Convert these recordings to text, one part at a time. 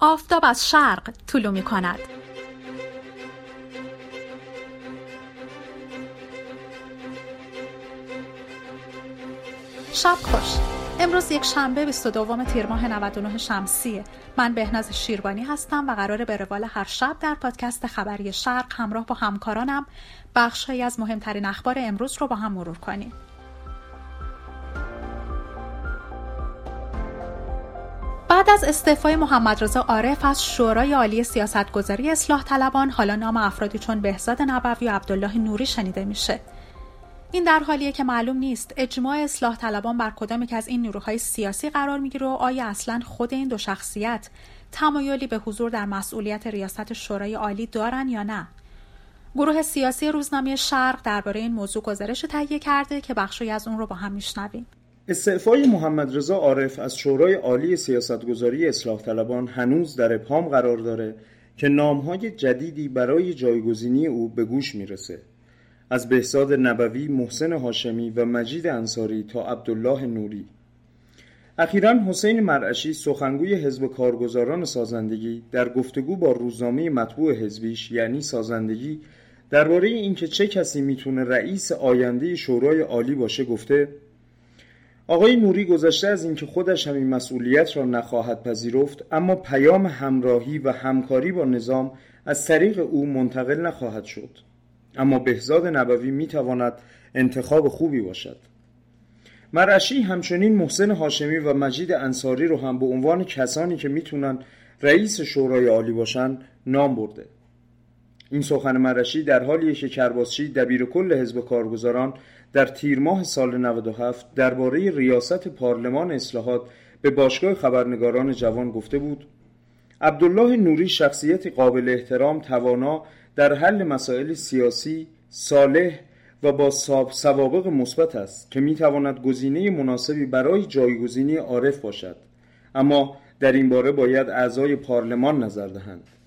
آفتاب از شرق طلو می کند. شب خوش. امروز یک شنبه 22 تیر ماه 99 شمسیه من بهناز شیربانی هستم و قراره به روال هر شب در پادکست خبری شرق همراه با همکارانم بخشهایی از مهمترین اخبار امروز رو با هم مرور کنیم. بعد از استعفای محمد رضا عارف از شورای عالی سیاستگذاری اصلاح طلبان حالا نام افرادی چون بهزاد نبوی و عبدالله نوری شنیده میشه. این در حالیه که معلوم نیست اجماع اصلاح طلبان بر کدام که از این نیروهای سیاسی قرار می‌گیره و آیا اصلا خود این دو شخصیت تمایلی به حضور در مسئولیت ریاست شورای عالی دارن یا نه؟ گروه سیاسی روزنامه شرق درباره این موضوع گزارش تهیه کرده که بخشی از اون رو با هم میشنویم. استعفای محمد رضا عارف از شورای عالی سیاستگذاری اصلاح طلبان هنوز در ابهام قرار داره که نامهای جدیدی برای جایگزینی او به گوش می‌رسه. از بهزاد نبوی، محسن هاشمی و مجید انصاری تا عبدالله نوری. اخیرا حسین مرعشی سخنگوی حزب کارگزاران سازندگی در گفتگو با روزنامه مطبوع حزبیش یعنی سازندگی درباره اینکه چه کسی می‌تونه رئیس آینده شورای عالی باشه گفته آقای نوری گذشته از اینکه خودش همین مسئولیت را نخواهد پذیرفت اما پیام همراهی و همکاری با نظام از طریق او منتقل نخواهد شد. اما بهزاد نبوی می‌تواند انتخاب خوبی باشد. مرعشی همچنین محسن هاشمی و مجید انصاری رو هم به عنوان کسانی که می‌تونن رئیس شورای عالی باشن نام برده. این سخن مرشی در حالیه که کرباسچی دبیر کل حزب کارگزاران در تیر ماه سال 97 درباره ریاست پارلمان اصلاحات به باشگاه خبرنگاران جوان گفته بود عبدالله نوری شخصیت قابل احترام توانا در حل مسائل سیاسی صالح و با سوابق مثبت است که می تواند گزینه مناسبی برای جایگزینی عارف باشد اما در این باره باید اعضای پارلمان نظر دهند.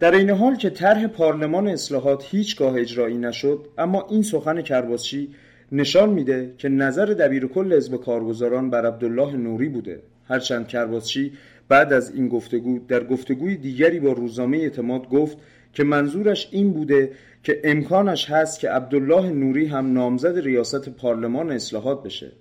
در این حال که طرح پارلمان اصلاحات هیچگاه اجرایی نشد اما این سخن کرباسچی نشان میده که نظر دبیر کل حزب کارگزاران بر عبدالله نوری بوده. هرچند کرباسچی بعد از این گفتگو در گفتگوی دیگری با روزنامه اعتماد گفت که منظورش این بوده که امکانش هست که عبدالله نوری هم نامزد ریاست پارلمان اصلاحات بشه.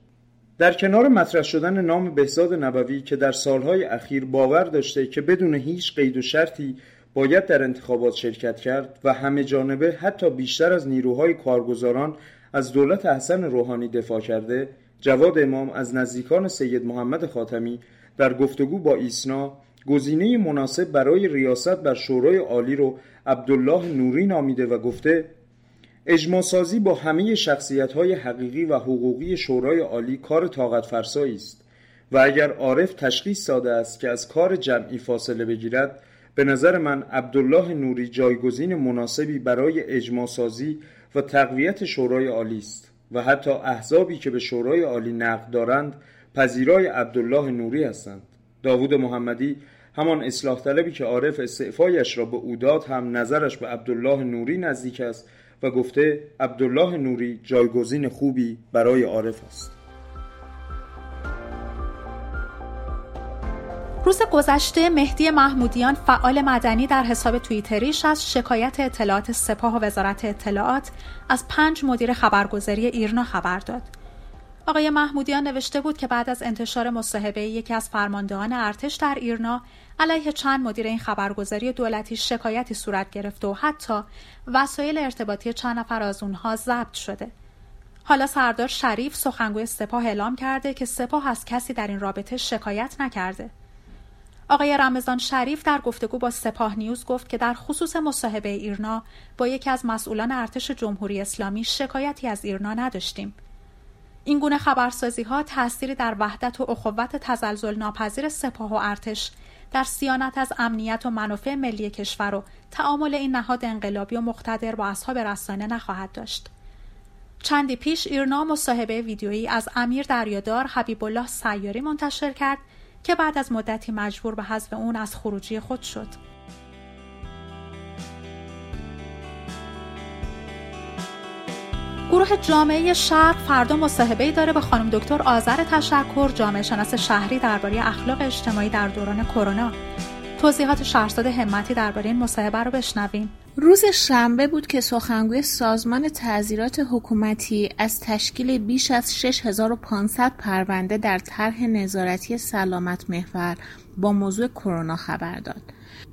در کنار مطرح شدن نام بهزاد نبوی که در سالهای اخیر باور داشته که بدون هیچ قید و شرطی باید در انتخابات شرکت کرد و همه جانبه حتی بیشتر از نیروهای کارگزاران از دولت حسن روحانی دفاع کرده جواد امام از نزدیکان سید محمد خاتمی در گفتگو با ایسنا گزینه مناسب برای ریاست بر شورای عالی رو عبدالله نوری نامیده و گفته اجماع سازی با همه شخصیت های حقیقی و حقوقی شورای عالی کار طاقت فرسایی است و اگر عارف تشخیص داده است که از کار جمعی فاصله بگیرد به نظر من عبدالله نوری جایگزین مناسبی برای اجماع سازی و تقویت شورای عالی است و حتی احزابی که به شورای عالی نقد دارند پذیرای عبدالله نوری هستند. داوود محمدی همان اصلاح طلبی که عارف استعفایش را به اوداد هم نظرش به عبدالله نوری نزدیک است و گفته عبدالله نوری جایگزین خوبی برای عارف است. روز گذشته مهدی محمودیان فعال مدنی در حساب توییتریش از شکایت اطلاعات سپاه و وزارت اطلاعات از پنج مدیر خبرگزاری ایرنا خبر داد. آقای محمودیان نوشته بود که بعد از انتشار مصاحبه یکی از فرماندهان ارتش در ایرنا علیه چند مدیر این خبرگزاری دولتی شکایتی صورت گرفته و حتی وسایل ارتباطی چند نفر از اونها ضبط شده. حالا سردار شریف سخنگوی سپاه اعلام کرده که سپاه از کسی در این رابطه شکایت نکرده. آقای رمضان شریف در گفتگو با سپاه نیوز گفت که در خصوص مصاحبه ایرنا با یکی از مسئولان ارتش جمهوری اسلامی شکایتی از ایرنا نداشتیم. این گونه خبرسازی ها تأثیری در وحدت و اخوت تزلزل ناپذیر سپاه و ارتش در سیانت از امنیت و منافع ملی کشور و تعامل این نهاد انقلابی و مقتدر با اصحاب رسانه نخواهد داشت. چندی پیش ایرنا مصاحبه ویدیویی از امیر دریادار حبیب الله سیاری منتشر کرد که بعد از مدتی مجبور به حذف اون از خروجی خود شد. گروه جامعه شرق فردا مصاحبه داره به خانم دکتر آذر تشکر جامعه شناس شهری درباره اخلاق اجتماعی در دوران کرونا توضیحات شهرزاد همتی درباره این مصاحبه رو بشنویم روز شنبه بود که سخنگوی سازمان تعذیرات حکومتی از تشکیل بیش از 6500 پرونده در طرح نظارتی سلامت محور با موضوع کرونا خبر داد.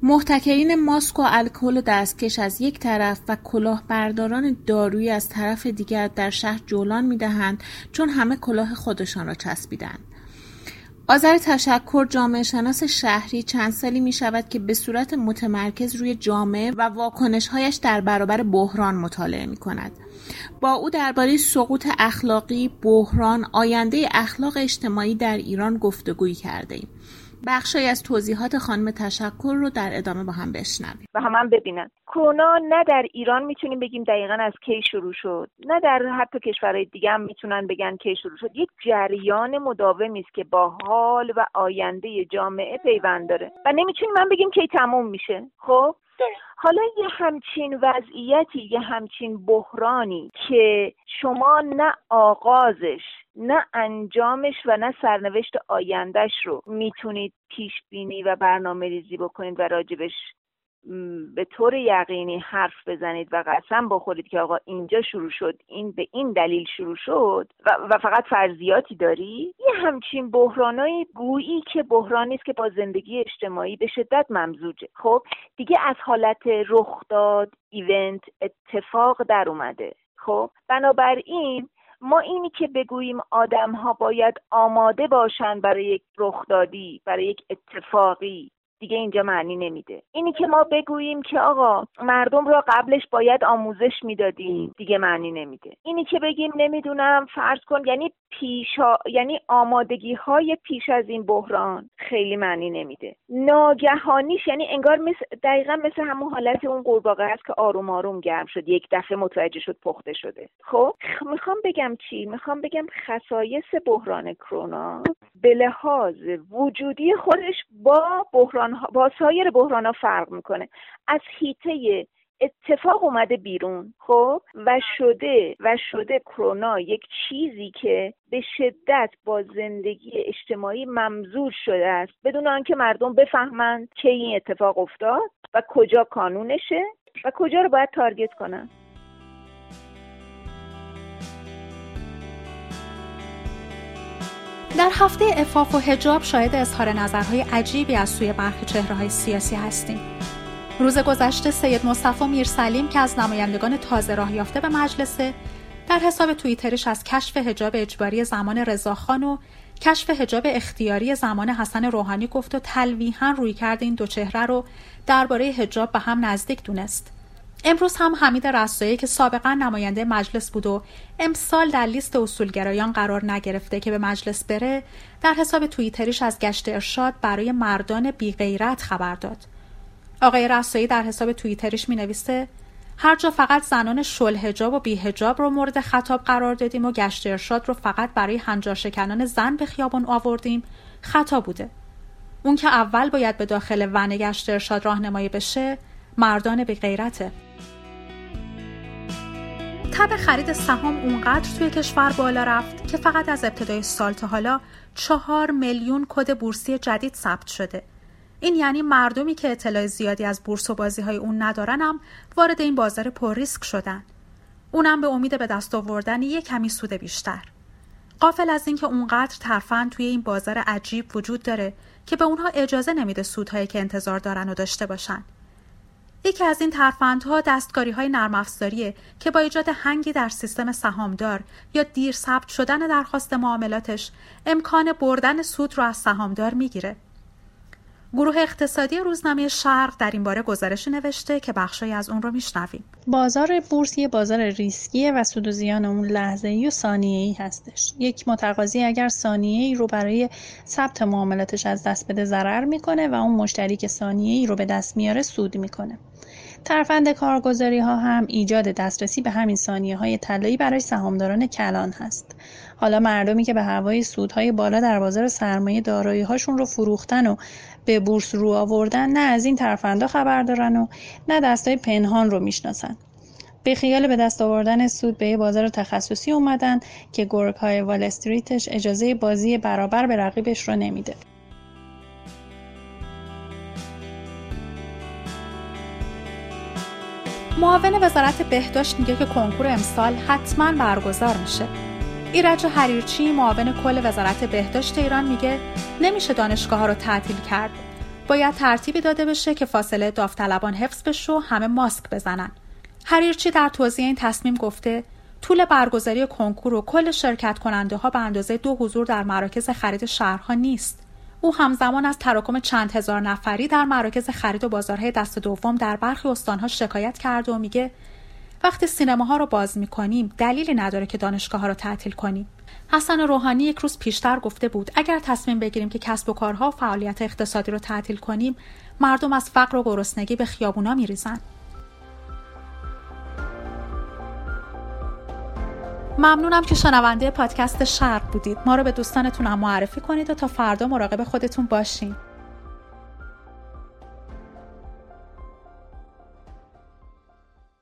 محتکرین ماسک و الکل و دستکش از یک طرف و کلاهبرداران دارویی از طرف دیگر در شهر جولان می‌دهند چون همه کلاه خودشان را چسبیدند. آذر تشکر جامعه شناس شهری چند سالی می شود که به صورت متمرکز روی جامعه و واکنشهایش در برابر بحران مطالعه می کند. با او درباره سقوط اخلاقی، بحران، آینده اخلاق اجتماعی در ایران گفتگویی کرده ایم. بخشی از توضیحات خانم تشکر رو در ادامه با هم بشنویم. و هم, هم ببینن کرونا نه در ایران می‌تونیم بگیم دقیقا از کی شروع شد نه در حتی کشورهای دیگه هم می‌تونن بگن کی شروع شد. یک جریان مداومی است که با حال و آینده جامعه پیوند داره. و نمی‌تونیم من بگیم کی تموم میشه. خب؟ حالا یه همچین وضعیتی یه همچین بحرانی که شما نه آغازش نه انجامش و نه سرنوشت آیندهش رو می‌تونید پیش بینی و برنامه ریزی بکنید و راجبش به طور یقینی حرف بزنید و قسم بخورید که آقا اینجا شروع شد این به این دلیل شروع شد و, فقط فرضیاتی داری؟ یه همچین بحرانایی گویی که بحرانی است که با زندگی اجتماعی به شدت ممزوجه. خب دیگه از حالت رخ داد ایونت اتفاق در اومده. خب بنابراین ما اینی که بگوییم آدم ها باید آماده باشند برای یک رخدادی برای یک اتفاقی دیگه اینجا معنی نمیده. اینی که ما بگوییم که آقا مردم را قبلش باید آموزش می‌دادیم دیگه معنی نمیده. اینی که بگیم نمی‌دونم فرض کن یعنی پیشا یعنی آمادگی های پیش از این بحران خیلی معنی نمیده. ناگهانیش یعنی انگار مثل دقیقا مثل همون حالت اون قورباغه است که آروم آروم گرم شد یک دفعه متوجه شد پخته شده. خب می‌خوام بگم چی؟ می‌خوام بگم خصایص بحران کرونا به لحاظ وجودی خودش با بحران با سایر بحران ها فرق می‌کنه. از هیته اتفاق اومده بیرون خب؟ و شده و شده کرونا یک چیزی که به شدت با زندگی اجتماعی ممزور شده است. بدون آنکه مردم بفهمند که این اتفاق افتاد و کجا کانونشه و کجا رو باید تارگت کنن. در هفته افاف و هجاب شاهد اظهار نظرهای عجیبی از سوی برخی چهره های سیاسی هستیم. روز گذشته سید مصطفی میرسلیم که از نمایندگان تازه راه یافته به مجلسه در حساب توییترش از کشف هجاب اجباری زمان رضاخان و کشف هجاب اختیاری زمان حسن روحانی گفت و تلویحا روی کرده این دو چهره رو درباره هجاب به هم نزدیک دونست. امروز هم حمید رسایی که سابقا نماینده مجلس بود و امسال در لیست اصولگرایان قرار نگرفته که به مجلس بره در حساب توییتریش از گشت ارشاد برای مردان بیغیرت خبر داد. آقای رسایی در حساب توییتریش می نویسه هر جا فقط زنان شل هجاب و بیهجاب رو مورد خطاب قرار دادیم و گشت ارشاد رو فقط برای هنجار شکنان زن به خیابان آوردیم خطا بوده. اون که اول باید به داخل ون گشت ارشاد راهنمایی بشه مردان به غیرته تب خرید سهام اونقدر توی کشور بالا رفت که فقط از ابتدای سال تا حالا چهار میلیون کد بورسی جدید ثبت شده. این یعنی مردمی که اطلاع زیادی از بورس و بازی های اون ندارن هم وارد این بازار پر ریسک شدن. اونم به امید به دست آوردن یک کمی سود بیشتر. قافل از اینکه اونقدر ترفند توی این بازار عجیب وجود داره که به اونها اجازه نمیده سودهایی که انتظار دارن و داشته باشن. یکی از این ترفندها دستکاری های نرم افزاریه که با ایجاد هنگی در سیستم سهامدار یا دیر ثبت شدن درخواست معاملاتش امکان بردن سود رو از سهامدار می‌گیره. گروه اقتصادی روزنامه شرق در این باره گزارش نوشته که بخشی از اون رو میشنویم. بازار بورس یه بازار ریسکیه و سود و زیان اون لحظه ای و ثانیه ای هستش. یک متقاضی اگر ثانیه ای رو برای ثبت معاملاتش از دست بده ضرر می‌کنه و اون مشتری که ثانیه ای رو به دست میاره سود می‌کنه. ترفند کارگزاری ها هم ایجاد دسترسی به همین ثانیه های طلایی برای سهامداران کلان هست. حالا مردمی که به هوای سودهای بالا در بازار سرمایه دارایی هاشون رو فروختن و به بورس رو آوردن نه از این ترفندا خبر دارن و نه دستای پنهان رو می‌شناسن به خیال به دست آوردن سود به بازار تخصصی اومدن که گرگ های وال استریتش اجازه بازی برابر به رقیبش رو نمیده. معاون وزارت بهداشت میگه که کنکور امسال حتما برگزار میشه ایرج حریرچی معاون کل وزارت بهداشت ایران میگه نمیشه دانشگاه ها رو تعطیل کرد. باید ترتیبی داده بشه که فاصله داوطلبان حفظ بشه و همه ماسک بزنن. حریرچی در توضیح این تصمیم گفته طول برگزاری کنکور و کل شرکت کننده ها به اندازه دو حضور در مراکز خرید شهرها نیست. او همزمان از تراکم چند هزار نفری در مراکز خرید و بازارهای دست دوم در برخی استانها شکایت کرده و میگه وقتی سینماها رو باز می‌کنیم دلیلی نداره که دانشگاه ها رو تعطیل کنیم. حسن روحانی یک روز پیشتر گفته بود اگر تصمیم بگیریم که کسب و کارها و فعالیت اقتصادی رو تعطیل کنیم مردم از فقر و گرسنگی به خیابونا میریزن. ممنونم که شنونده پادکست شرق بودید. ما رو به دوستانتون هم معرفی کنید و تا فردا مراقب خودتون باشین.